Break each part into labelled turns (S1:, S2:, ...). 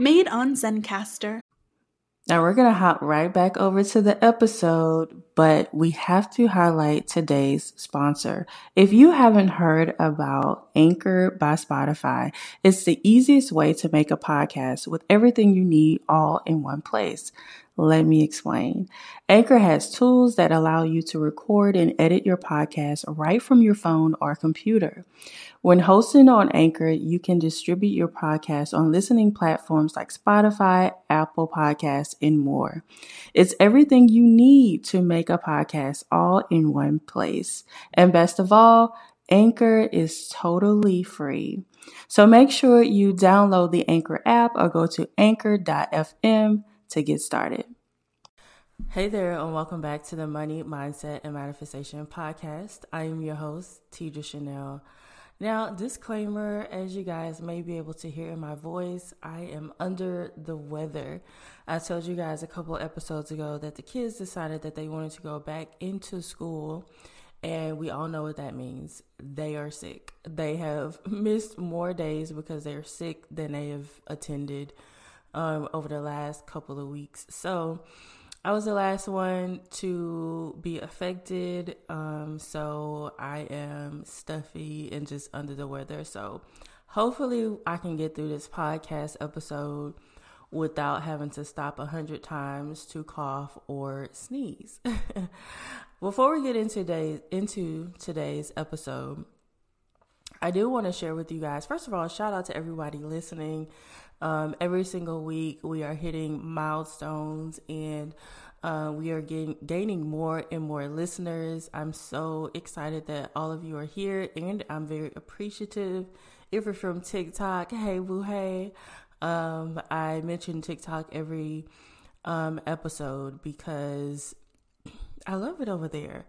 S1: made on Zencastr.
S2: Now we're going to hop right back over to the episode, but we have to highlight today's sponsor. If you haven't heard about Anchor by Spotify, it's the easiest way to make a podcast with everything you need all in one place. Let me explain. Anchor has tools that allow you to record and edit your podcast right from your phone or computer. When hosting on Anchor, you can distribute your podcast on listening platforms like Spotify, Apple Podcasts, and more. It's everything you need to make a podcast all in one place. And best of all, Anchor is totally free. So make sure you download the Anchor app or go to anchor.fm to get started. Hey there, and welcome back to the Money, Mindset, and Manifestation podcast. I am your host, Tidra Chanel. Now, disclaimer as you guys may be able to hear in my voice, I am under the weather. I told you guys a couple episodes ago that the kids decided that they wanted to go back into school, and we all know what that means. They are sick. They have missed more days because they're sick than they have attended um, over the last couple of weeks. So I was the last one to be affected. Um, so I am stuffy and just under the weather. So hopefully I can get through this podcast episode without having to stop a hundred times to cough or sneeze. Before we get into today's into today's episode, I do want to share with you guys. First of all, shout out to everybody listening. Um, every single week, we are hitting milestones and uh, we are getting, gaining more and more listeners. I'm so excited that all of you are here, and I'm very appreciative. If you're from TikTok, hey, boo, hey. Um, I mention TikTok every um, episode because I love it over there.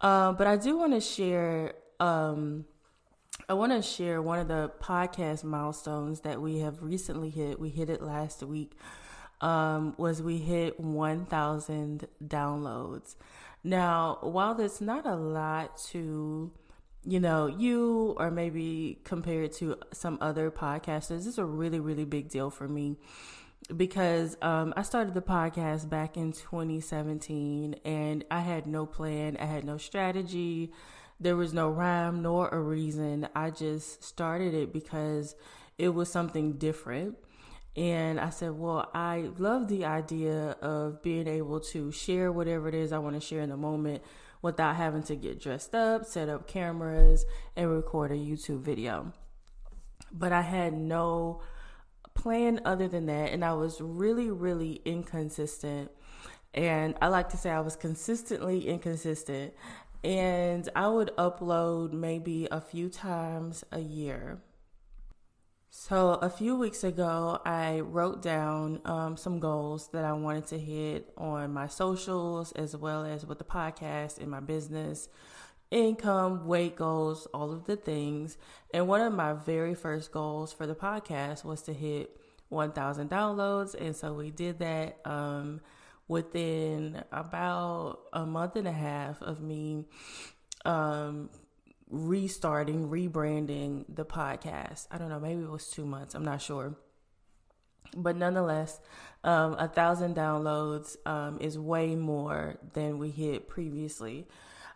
S2: Uh, but I do want to share um, I want to share one of the podcast milestones that we have recently hit. We hit it last week. Um, was we hit 1,000 downloads. Now, while that's not a lot to, you know, you or maybe compared to some other podcasters, this is a really, really big deal for me because um, I started the podcast back in 2017 and I had no plan, I had no strategy. There was no rhyme nor a reason. I just started it because it was something different. And I said, well, I love the idea of being able to share whatever it is I want to share in the moment without having to get dressed up, set up cameras, and record a YouTube video. But I had no plan other than that. And I was really, really inconsistent. And I like to say I was consistently inconsistent and I would upload maybe a few times a year. So, a few weeks ago, I wrote down um, some goals that I wanted to hit on my socials as well as with the podcast and my business, income, weight goals, all of the things. And one of my very first goals for the podcast was to hit 1,000 downloads. And so we did that. Um, within about a month and a half of me um, restarting, rebranding the podcast. I don't know, maybe it was two months, I'm not sure. But nonetheless, um, a thousand downloads um, is way more than we hit previously.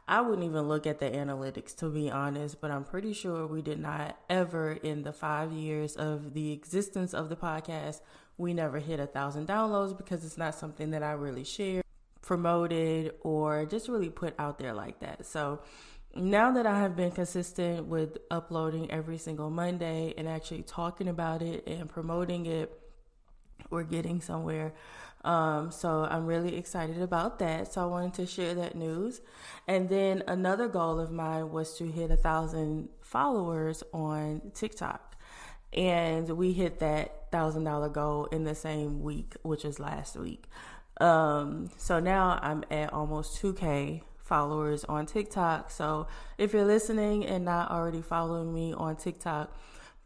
S2: I wouldn't even look at the analytics to be honest, but I'm pretty sure we did not ever in the five years of the existence of the podcast we never hit a thousand downloads because it's not something that I really share, promoted, or just really put out there like that. So now that I have been consistent with uploading every single Monday and actually talking about it and promoting it, we're getting somewhere. Um, so I'm really excited about that. So I wanted to share that news. And then another goal of mine was to hit a thousand followers on TikTok and we hit that thousand dollar goal in the same week, which is last week. Um, so now I'm at almost 2K followers on TikTok. So if you're listening and not already following me on TikTok,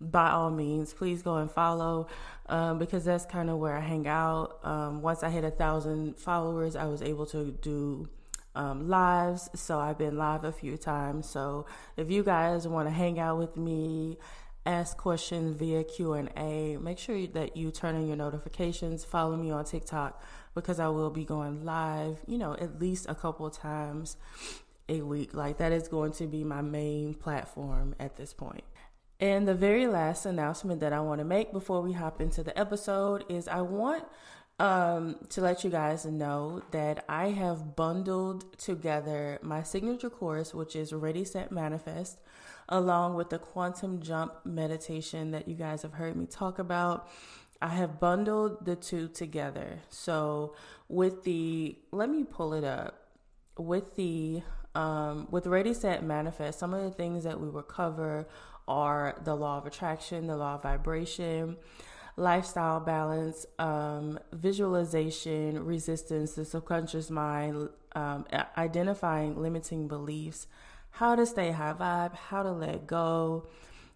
S2: by all means, please go and follow um, because that's kind of where I hang out. Um, once I hit a thousand followers, I was able to do um, lives. So I've been live a few times. So if you guys want to hang out with me, ask questions via Q&A. Make sure that you turn on your notifications. Follow me on TikTok because I will be going live, you know, at least a couple times a week. Like that is going to be my main platform at this point. And the very last announcement that I want to make before we hop into the episode is I want um, to let you guys know that I have bundled together my signature course, which is Ready, Set, Manifest, along with the quantum jump meditation that you guys have heard me talk about. I have bundled the two together. So, with the, let me pull it up. With the, um, with Ready, Set, Manifest, some of the things that we will cover are the law of attraction, the law of vibration lifestyle balance, um, visualization, resistance, the subconscious mind, um, identifying limiting beliefs, how to stay high vibe, how to let go,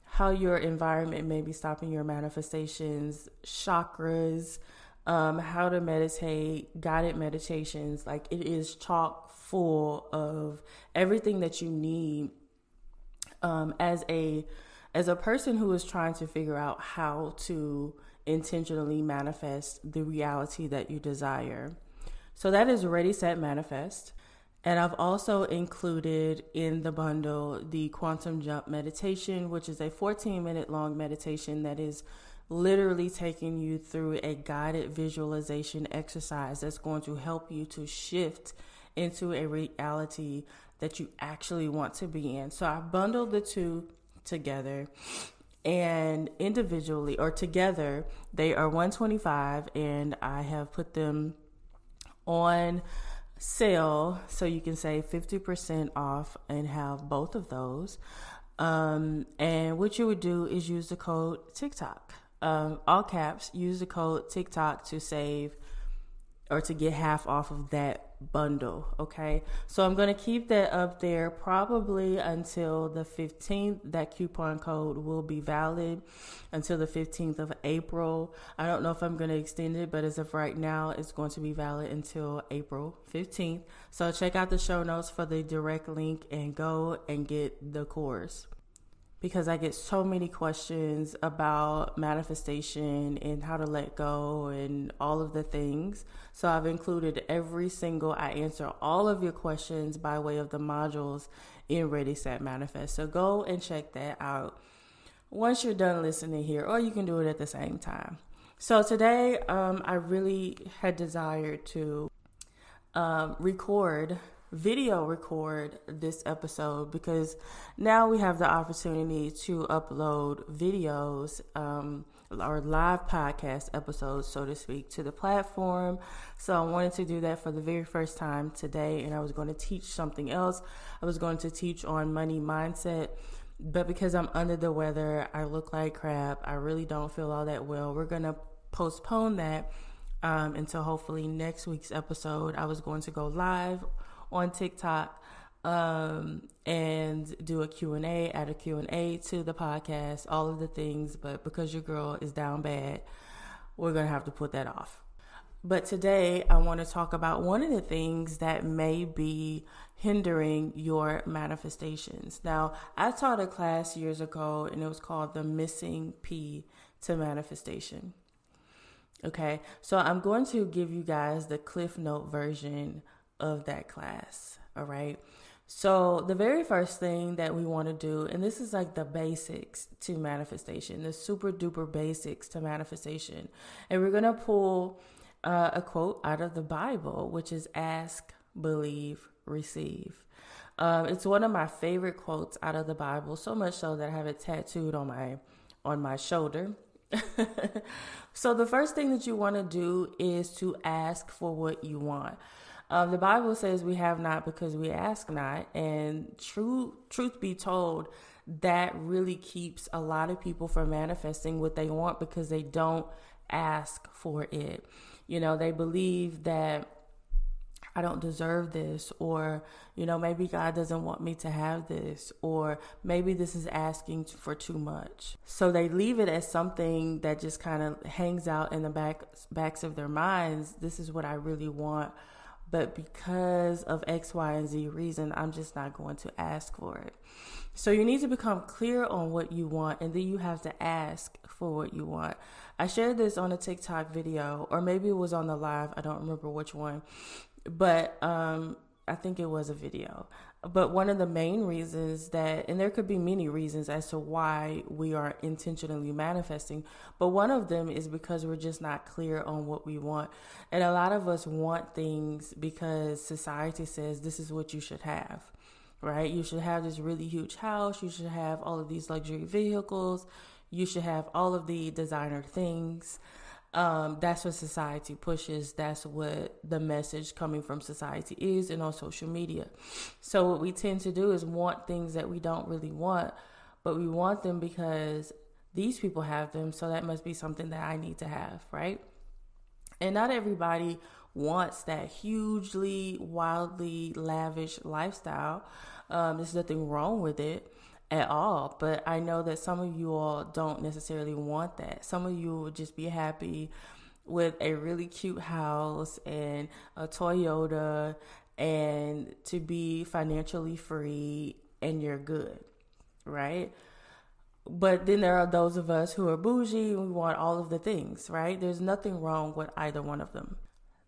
S2: how your environment may be stopping your manifestations, chakras, um, how to meditate, guided meditations. Like it is chock full of everything that you need um, as a as a person who is trying to figure out how to intentionally manifest the reality that you desire. So that is Ready, Set, Manifest. And I've also included in the bundle the Quantum Jump Meditation, which is a 14 minute long meditation that is literally taking you through a guided visualization exercise that's going to help you to shift into a reality that you actually want to be in. So I bundled the two together and individually or together they are 125 and i have put them on sale so you can save 50% off and have both of those. Um, and what you would do is use the code tiktok. Um, all caps use the code tiktok to save or to get half off of that bundle. Okay. So I'm going to keep that up there probably until the 15th. That coupon code will be valid until the 15th of April. I don't know if I'm going to extend it, but as of right now, it's going to be valid until April 15th. So check out the show notes for the direct link and go and get the course because I get so many questions about manifestation and how to let go and all of the things. So I've included every single, I answer all of your questions by way of the modules in Ready, Set, Manifest. So go and check that out once you're done listening here, or you can do it at the same time. So today, um, I really had desired to um, record video record this episode because now we have the opportunity to upload videos um, or live podcast episodes, so to speak, to the platform. So I wanted to do that for the very first time today, and I was going to teach something else. I was going to teach on money mindset. But because I'm under the weather, I look like crap. I really don't feel all that well. We're going to postpone that um, until hopefully next week's episode. I was going to go live on TikTok um, and do a Q&A, add a Q&A to the podcast, all of the things, but because your girl is down bad, we're going to have to put that off. But today I want to talk about one of the things that may be hindering your manifestations. Now, I taught a class years ago and it was called the missing P to manifestation. Okay, so I'm going to give you guys the Cliff Note version of that class. All right. So, the very first thing that we want to do, and this is like the basics to manifestation, the super duper basics to manifestation. And we're going to pull uh, a quote out of the Bible, which is ask, believe, receive. Um, it's one of my favorite quotes out of the Bible, so much so that I have it tattooed on my on my shoulder. so the first thing that you want to do is to ask for what you want. Um, the Bible says we have not because we ask not, and true truth be told, that really keeps a lot of people from manifesting what they want because they don't ask for it. You know, they believe that I don't deserve this, or, you know, maybe God doesn't want me to have this, or maybe this is asking for too much. So they leave it as something that just kind of hangs out in the back backs of their minds. This is what I really want but because of X, Y, and Z reason, I'm just not going to ask for it. So you need to become clear on what you want, and then you have to ask for what you want. I shared this on a TikTok video, or maybe it was on the live. I don't remember which one, but um, I think it was a video. But one of the main reasons that, and there could be many reasons as to why we are intentionally manifesting, but one of them is because we're just not clear on what we want. And a lot of us want things because society says this is what you should have, right? You should have this really huge house. You should have all of these luxury vehicles. You should have all of the designer things. Um, that's what society pushes. That's what the message coming from society is and on social media. So what we tend to do is want things that we don't really want, but we want them because these people have them. So that must be something that I need to have, right? And not everybody wants that hugely, wildly lavish lifestyle. Um, there's nothing wrong with it at all. But I know that some of you all don't necessarily want that. Some of you would just be happy with a really cute house and a Toyota and to be financially free and you're good, right? But then there are those of us who are bougie and we want all of the things, right? There's nothing wrong with either one of them.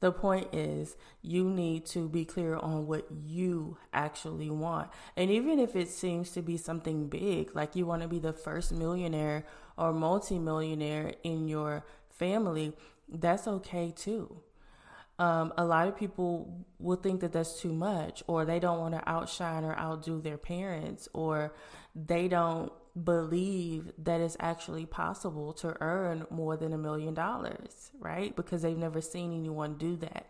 S2: The point is, you need to be clear on what you actually want. And even if it seems to be something big, like you want to be the first millionaire or multimillionaire in your family, that's okay too. Um, a lot of people will think that that's too much, or they don't want to outshine or outdo their parents, or they don't believe that it's actually possible to earn more than a million dollars, right? Because they've never seen anyone do that.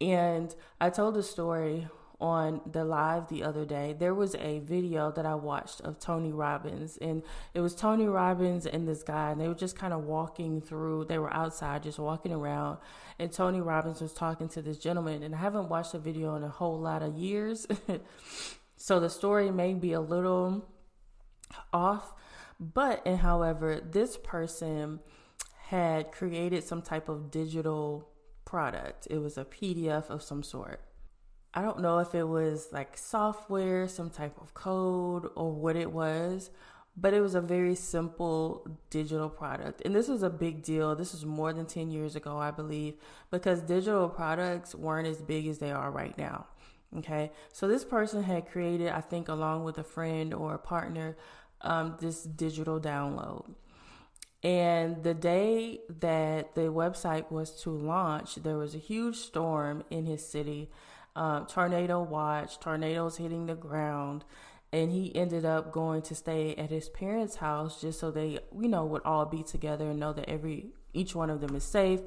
S2: And I told a story on the live the other day. There was a video that I watched of Tony Robbins, and it was Tony Robbins and this guy, and they were just kind of walking through. They were outside, just walking around, and Tony Robbins was talking to this gentleman. And I haven't watched the video in a whole lot of years, so the story may be a little off. But, and however, this person had created some type of digital product. It was a PDF of some sort. I don't know if it was like software, some type of code, or what it was, but it was a very simple digital product. And this was a big deal. This was more than 10 years ago, I believe, because digital products weren't as big as they are right now. Okay. So this person had created, I think, along with a friend or a partner, um, this digital download. And the day that the website was to launch, there was a huge storm in his city, um, tornado watch, tornadoes hitting the ground. And he ended up going to stay at his parents' house just so they, you know, would all be together and know that every each one of them is safe.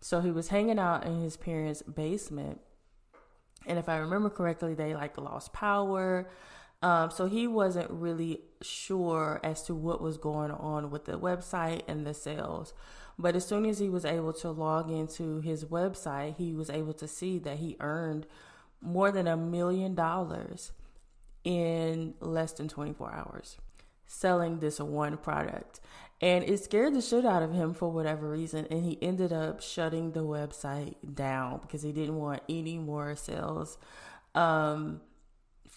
S2: So he was hanging out in his parents' basement and if I remember correctly, they like lost power. Um, so he wasn't really sure as to what was going on with the website and the sales. But as soon as he was able to log into his website, he was able to see that he earned more than a million dollars in less than 24 hours selling this one product. And it scared the shit out of him for whatever reason. And he ended up shutting the website down because he didn't want any more sales. Um,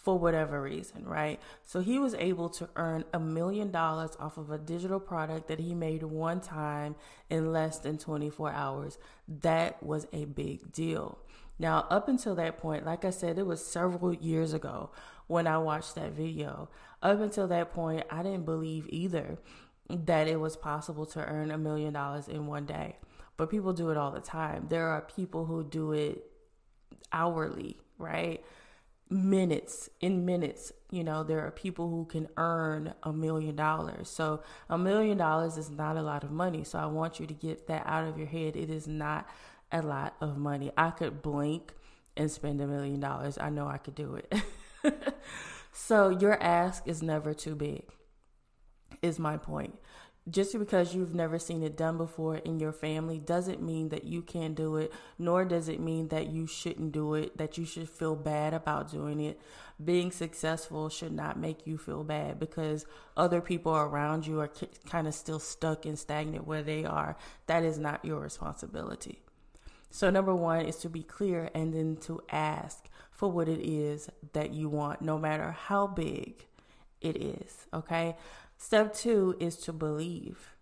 S2: for whatever reason, right? So he was able to earn a million dollars off of a digital product that he made one time in less than 24 hours. That was a big deal. Now, up until that point, like I said, it was several years ago when I watched that video. Up until that point, I didn't believe either that it was possible to earn a million dollars in one day. But people do it all the time. There are people who do it hourly, right? Minutes in minutes you know there are people who can earn a million dollars. So a million dollars is not a lot of money. So i want you to get that out of your head. It is not a lot of money. I could blink and spend a million dollars. I know i could do it. So your ask is never too big is my point just because you've never seen it done before in your family doesn't mean that you can't do it, nor does it mean that you shouldn't do it, that you should feel bad about doing it. Being successful should not make you feel bad because other people around you are kind of still stuck and stagnant where they are. That is not your responsibility. So, number one is to be clear and then to ask for what it is that you want, no matter how big it is. Okay. Step two is to believe.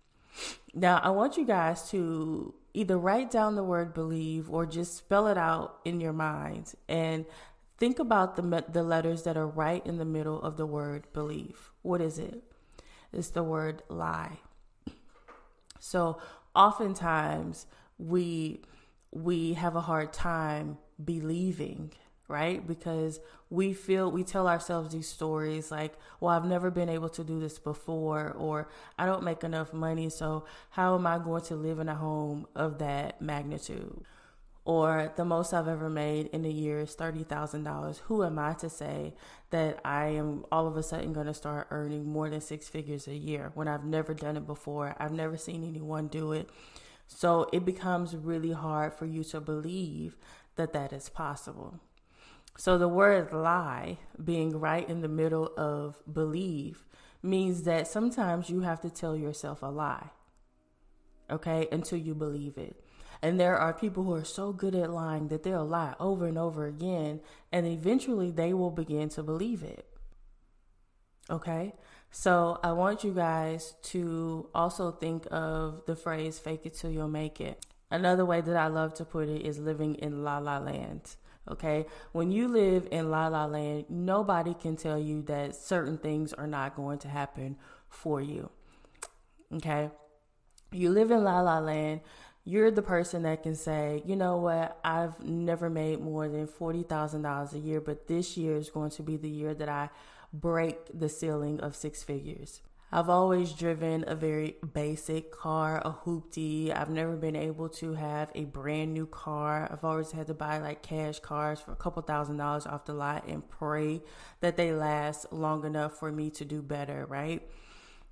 S2: Now, I want you guys to either write down the word believe or just spell it out in your mind and think about the, the letters that are right in the middle of the word believe. What is it? It's the word lie. So, oftentimes we we have a hard time believing right? Because we feel, we tell ourselves these stories like, well, I've never been able to do this before, or I don't make enough money, so how am I going to live in a home of that magnitude? Or the most I've ever made in a year is $30,000. Who am I to say that I am all of a sudden going to start earning more than six figures a year when I've never done it before? I've never seen anyone do it. So it becomes really hard for you to believe that that is possible. So the word lie, being right in the middle of believe, means that sometimes you have to tell yourself a lie, okay, until you believe it. And there are people who are so good at lying that they'll lie over and over again, and eventually they will begin to believe it. Okay, so I want you guys to also think of the phrase fake it till you'll make it. Another way that I love to put it is living in la la land. Okay. When you live in La La Land, nobody can tell you that certain things are not going to happen for you. Okay. You live in La La Land. You're the person that can say, you know what, I've never made more than $40,000 a year, but this year is going to be the year that I break the ceiling of six figures. I've always driven a very basic car, a hoopty. I've never been able to have a brand new car. I've always had to buy like cash cars for a couple thousand dollars off the lot and pray that they last long enough for me to do better, right?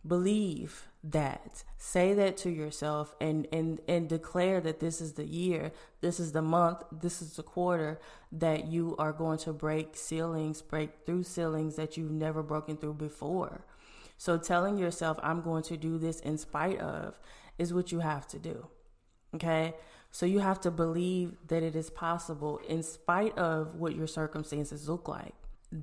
S2: Believe that. Say that to yourself and, and, and declare that this is the year, this is the month, this is the quarter that you are going to break ceilings, break through ceilings that you've never broken through before. So telling yourself, I'm going to do this in spite of, is what you have to do. Okay? So you have to believe that it is possible in spite of what your circumstances look like.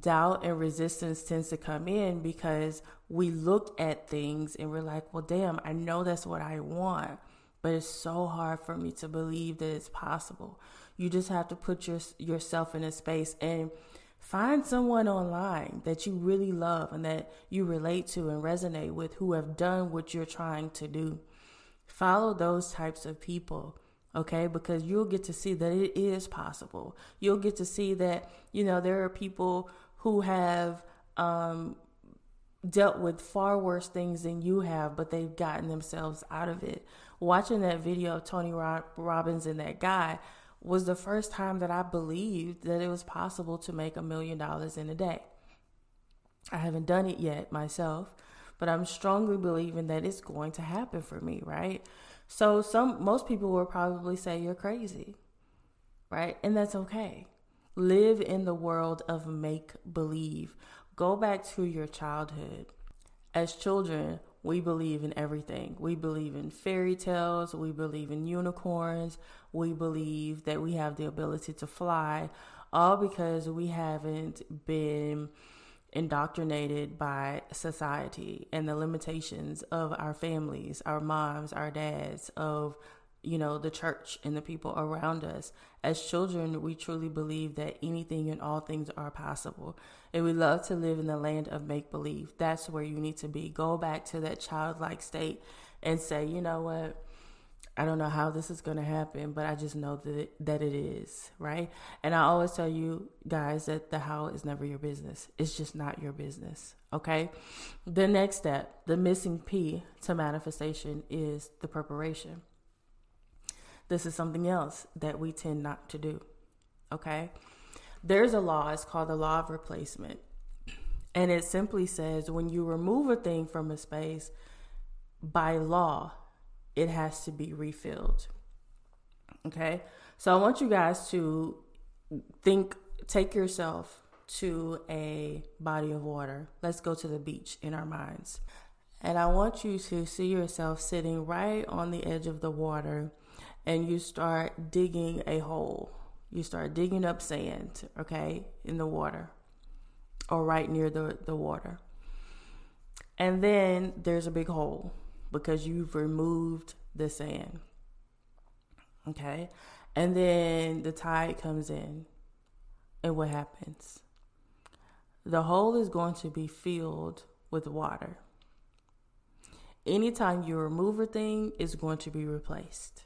S2: Doubt and resistance tends to come in because we look at things and we're like, well, damn, I know that's what I want, but it's so hard for me to believe that it's possible. You just have to put your, yourself in a space and Find someone online that you really love and that you relate to and resonate with who have done what you're trying to do. Follow those types of people, okay? Because you'll get to see that it is possible. You'll get to see that, you know, there are people who have um, dealt with far worse things than you have, but they've gotten themselves out of it. Watching that video of Tony Robbins and that guy, was the first time that I believed that it was possible to make a million dollars in a day. I haven't done it yet myself, but I'm strongly believing that it's going to happen for me, right? So some most people will probably say you're crazy. Right? And that's okay. Live in the world of make believe. Go back to your childhood. As children, we believe in everything. We believe in fairy tales. We believe in unicorns. We believe that we have the ability to fly, all because we haven't been indoctrinated by society and the limitations of our families, our moms, our dads, of you know, the church and the people around us. As children, we truly believe that anything and all things are possible. And we love to live in the land of make believe. That's where you need to be. Go back to that childlike state and say, you know what? I don't know how this is going to happen, but I just know that it, that it is, right? And I always tell you guys that the how is never your business. It's just not your business, okay? The next step, the missing P to manifestation is the preparation. This is something else that we tend not to do. Okay? There's a law, it's called the law of replacement. And it simply says when you remove a thing from a space, by law, it has to be refilled. Okay? So I want you guys to think, take yourself to a body of water. Let's go to the beach in our minds. And I want you to see yourself sitting right on the edge of the water and you start digging a hole. You start digging up sand, okay, in the water or right near the, the water. And then there's a big hole because you've removed the sand. Okay. And then the tide comes in. And what happens? The hole is going to be filled with water. Anytime you remove a thing, it's going to be replaced.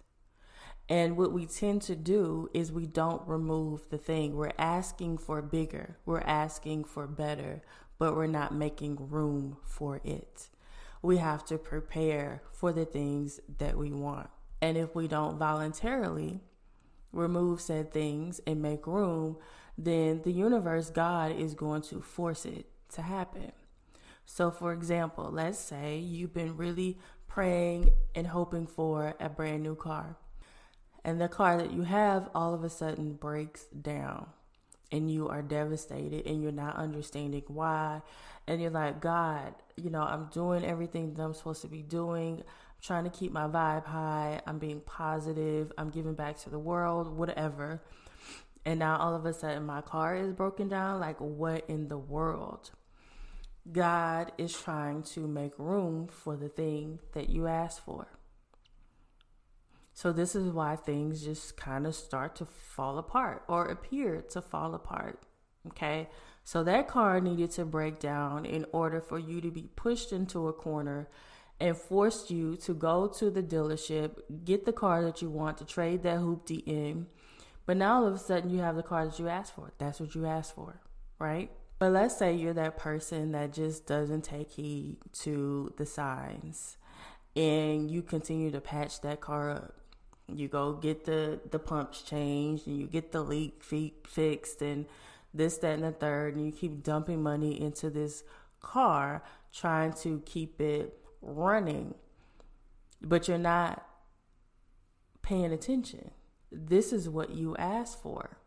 S2: And what we tend to do is we don't remove the thing. We're asking for bigger, we're asking for better, but we're not making room for it. We have to prepare for the things that we want. And if we don't voluntarily remove said things and make room, then the universe, God, is going to force it to happen. So, for example, let's say you've been really praying and hoping for a brand new car and the car that you have all of a sudden breaks down and you are devastated and you're not understanding why. And you're like god you know i'm doing everything that i'm supposed to be doing. I'm trying to keep my vibe high. I'm being positive. I'm giving back to the world whatever. And now all of a sudden my car is broken down like what in the world? God is trying to make room for the thing that you asked for so, this is why things just kind of start to fall apart or appear to fall apart. Okay. So, that car needed to break down in order for you to be pushed into a corner and forced you to go to the dealership, get the car that you want, to trade that hoopty in. But now all of a sudden you have the car that you asked for. That's what you asked for, right? But let's say you're that person that just doesn't take heed to the signs and you continue to patch that car up you go get the the pumps changed and you get the leak feet fixed and this that and the third and you keep dumping money into this car trying to keep it running. But you're not paying attention. This is what you asked for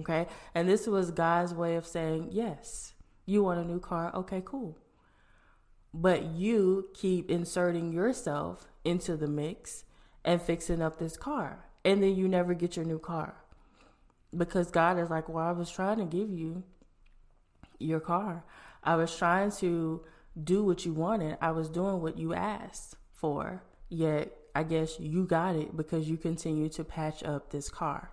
S2: okay? And this was god's way of saying yes you want a new car? Okay cool. But you keep inserting yourself into the mix and fixing up this car. And then you never get your new car. Because God is like, well, I was trying to give you your car. I was trying to do what you wanted. I was doing what you asked for. Yet, I guess you got it because you continue to patch up this car.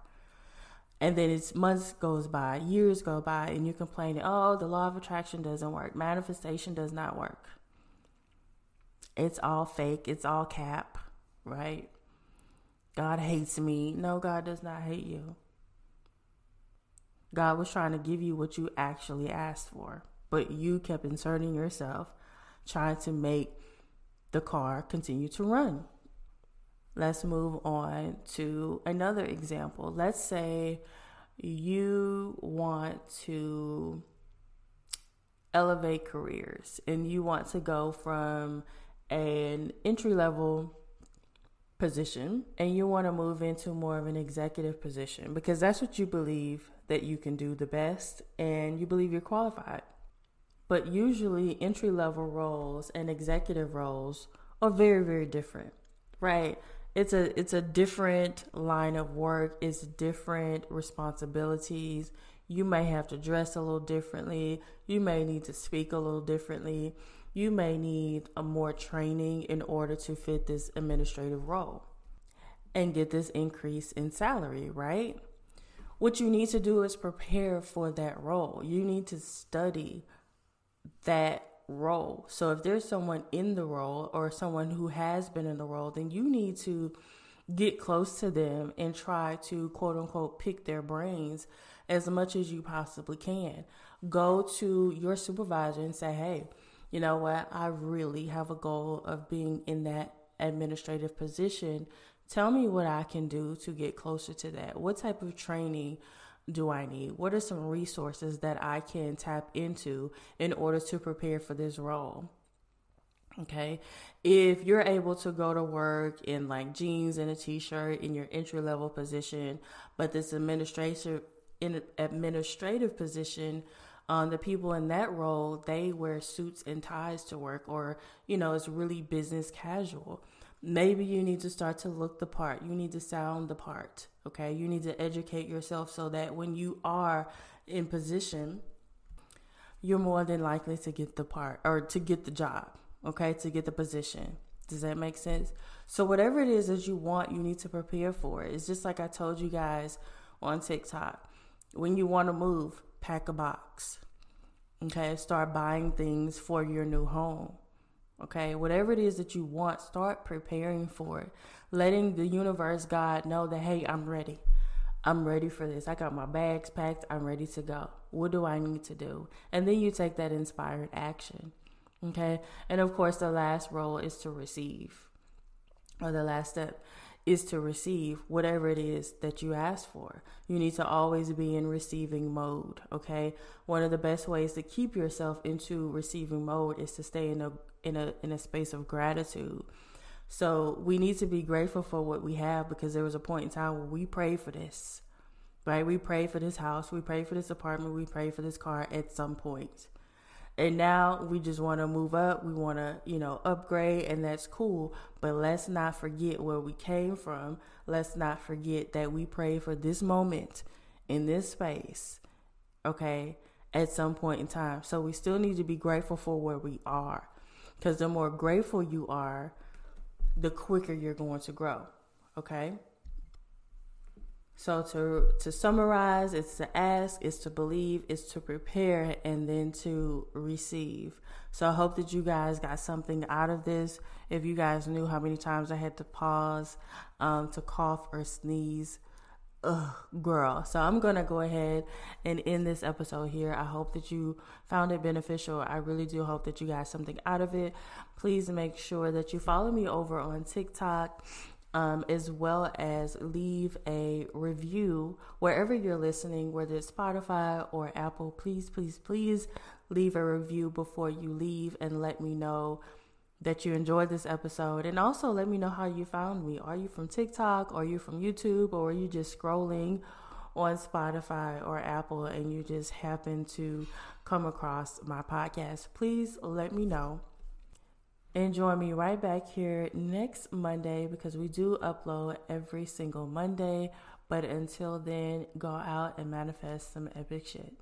S2: And then it's months goes by, years go by, and you're complaining, oh, the law of attraction doesn't work. Manifestation does not work. It's all fake. It's all cap, right? God hates me. No, God does not hate you. God was trying to give you what you actually asked for, but you kept inserting yourself, trying to make the car continue to run. Let's move on to another example. Let's say you want to elevate careers and you want to go from an entry level position and you want to move into more of an executive position because that's what you believe that you can do the best and you believe you're qualified. But usually, entry level roles and executive roles are very, very different, right? It's a it's a different line of work. It's different responsibilities. You may have to dress a little differently. You may need to speak a little differently you may need a more training in order to fit this administrative role and get this increase in salary, right? What you need to do is prepare for that role. You need to study that role. So if there's someone in the role or someone who has been in the role, then you need to get close to them and try to quote unquote pick their brains as much as you possibly can. Go to your supervisor and say, hey, you know what, I really have a goal of being in that administrative position. Tell me what I can do to get closer to that. What type of training do I need? What are some resources that I can tap into in order to prepare for this role? Okay. If you're able to go to work in like jeans and a t-shirt in your entry level position, but this administrative in administrative position Um, the people in that role, they wear suits and ties to work, or, you know, it's really business casual. Maybe you need to start to look the part. You need to sound the part. Okay. You need to educate yourself so that when you are in position, you're more than likely to get the part or to get the job. Okay. To get the position. Does that make sense? So whatever it is that you want, you need to prepare for it. It's just like I told you guys on TikTok. When you want to move, pack a box. Okay, start buying things for your new home. Okay, whatever it is that you want, start preparing for it. Letting the universe, God, know that, hey, I'm ready. I'm ready for this. I got my bags packed. I'm ready to go. What do I need to do? And then you take that inspired action. Okay. And of course, the last role is to receive, or the last step is to receive whatever it is that you ask for. You need to always be in receiving mode. Okay. One of the best ways to keep yourself into receiving mode is to stay in a, in a, in a space of gratitude. So we need to be grateful for what we have because there was a point in time where we prayed for this, right? We prayed for this house. We prayed for this apartment. We prayed for this car at some point. And now we just want to move up. We want to, you know, upgrade and that's cool. But let's not forget where we came from. Let's not forget that we pray for this moment in this space. Okay. At some point in time. So we still need to be grateful for where we are. Because the more grateful you are, the quicker you're going to grow. Okay. So to to summarize, it's to ask, it's to believe, it's to prepare, and then to receive. So I hope that you guys got something out of this. If you guys knew how many times I had to pause um, to cough or sneeze, ugh, girl. So I'm gonna go ahead and end this episode here. I hope that you found it beneficial. I really do hope that you got something out of it. Please make sure that you follow me over on TikTok um, as well as leave a review wherever you're listening, whether it's Spotify or Apple. Please, please, please leave a review before you leave and let me know that you enjoyed this episode. And also let me know how you found me. Are you from TikTok? Are you from YouTube? Or are you just scrolling? on Spotify or Apple and you just happen to come across my podcast, please let me know. And join me right back here next Monday because we do upload every single Monday. But until then, go out and manifest some epic shit.